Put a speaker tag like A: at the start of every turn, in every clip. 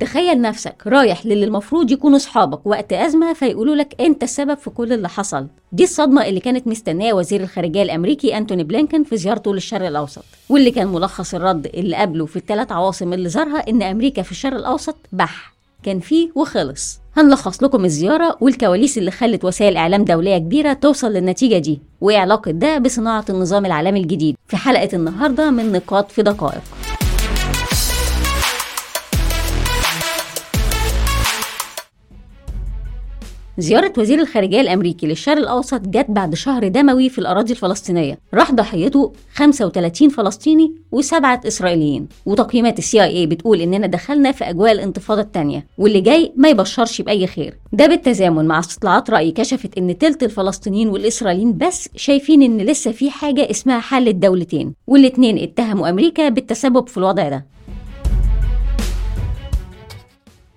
A: تخيل نفسك رايح للي المفروض يكونوا صحابك وقت أزمة فيقولوا لك أنت السبب في كل اللي حصل. دي الصدمة اللي كانت مستناه وزير الخارجية الأمريكي أنتوني بلينكن في زيارته للشرق الأوسط واللي كان ملخص الرد اللي قبله في الثلاث عواصم اللي زارها إن أمريكا في الشرق الأوسط بح. كان فيه وخلص. هنلخص لكم الزيارة والكواليس اللي خلت وسائل إعلام دولية كبيرة توصل للنتيجة دي وإيه علاقة ده بصناعة النظام العالمي الجديد. في حلقة النهاردة من نقاط في دقائق. زيارة وزير الخارجية الأمريكي للشرق الأوسط جت بعد شهر دموي في الأراضي الفلسطينية. راح ضحيته 35 فلسطيني وسبعة إسرائيليين. وتقييمات السي اي بتقول إننا دخلنا في أجواء الانتفاضة الثانية واللي جاي ما يبشرش بأي خير. ده بالتزامن مع استطلاعات رأي كشفت إن تلت الفلسطينيين والإسرائيليين بس شايفين إن لسه في حاجة اسمها حل الدولتين والاتنين اتهموا أمريكا بالتسبب في الوضع ده.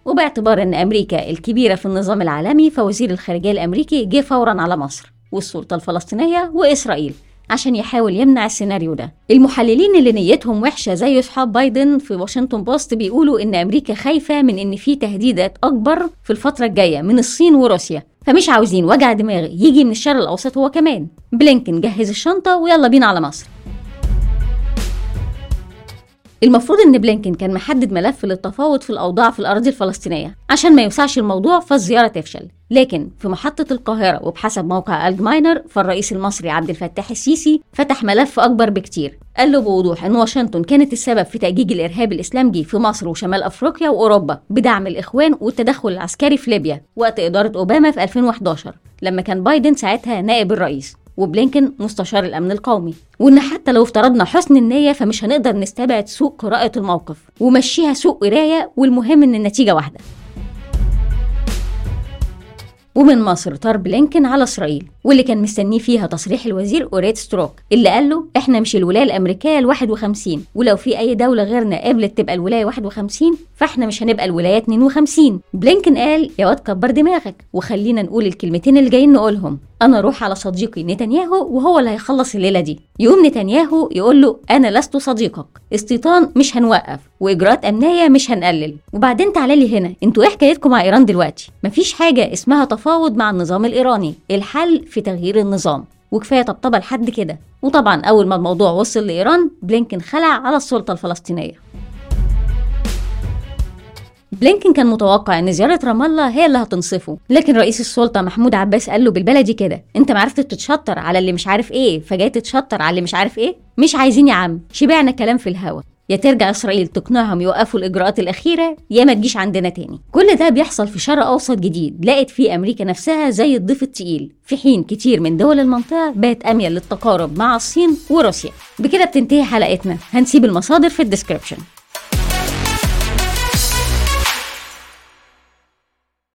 A: وباعتبار أن أمريكا الكبيرة في النظام العالمي فوزير الخارجية الأمريكي جه فورا على مصر والسلطة الفلسطينية وإسرائيل عشان يحاول يمنع السيناريو ده. المحللين اللي نيتهم وحشة زي إصحاب بايدن في واشنطن بوست بيقولوا إن أمريكا خايفة من إن في تهديدات أكبر في الفترة الجاية من الصين وروسيا فمش عاوزين وجع دماغ يجي من الشرق الأوسط هو كمان. بلينكن جهز الشنطة ويلا بينا على مصر. المفروض إن بلينكن كان محدد ملف للتفاوض في الأوضاع في الأراضي الفلسطينية عشان ما يوسعش الموضوع فالزياره تفشل لكن في محطة القاهرة وبحسب موقع الجماينر فالرئيس المصري عبد الفتاح السيسي فتح ملف أكبر بكتير. قال له بوضوح أن واشنطن كانت السبب في تأجيج الإرهاب الإسلامجي في مصر وشمال أفريقيا وأوروبا بدعم الإخوان والتدخل العسكري في ليبيا وقت إدارة أوباما في 2011 لما كان بايدن ساعتها نائب الرئيس. وبلينكن مستشار الأمن القومي. وإن حتى لو افترضنا حسن النية فمش هنقدر نستبعد سوء قراءة الموقف ومشيها سوء قراية والمهم إن النتيجة واحدة. ومن مصر طار بلينكن على إسرائيل واللي كان مستنيه فيها تصريح الوزيرة اوريت ستروك اللي قالت له إحنا مش الولاية الأمريكية ال 51 ولو في أي دولة غيرنا قبلت تبقى الولاية 51 فإحنا مش هنبقى الولاية 52 بلينكن قال يا واد كبر دماغك. وخلينا نقول الكلمتين اللي جايين نقولهم أنا أروح على صديقي نتنياهو وهو اللي هيخلص الليلة دي. يقوم نتنياهو يقول له أنا لست صديقك. استيطان مش هنوقف وإجراءات أمنية مش هنقلل. وبعدين تعالى لي هنا. أنتوا إيه حكايتكم مع إيران دلوقتي؟ مفيش حاجة اسمها تفاوض مع النظام الإيراني. الحل في تغيير النظام. وكفاية طبطبة لحد كده. وطبعا أول ما الموضوع وصل لإيران بلينكن خلع على السلطة الفلسطينية. بلينكن كان متوقع إن زيارة رام الله هي اللي هتنصفه لكن رئيس السلطة محمود عباس قال له بالبلدي كده أنت ما عرفت تتشطر على اللي مش عارف إيه فجاي تتشطر على اللي مش عارف إيه؟ مش عايزين يا عم شبعنا كلام في الهوا. يا ترجع إسرائيل تقنعهم يوقفوا الإجراءات الأخيرة يا ما تجيش عندنا تاني. كل ده بيحصل في شرق أوسط جديد لقت فيه أمريكا نفسها زي الضيف التقيل. في حين كتير من دول المنطقة بقت أميل للتقارب مع الصين وروسيا بكده بتنتهي حلقتنا هنسيب المصادر في الديسكربشن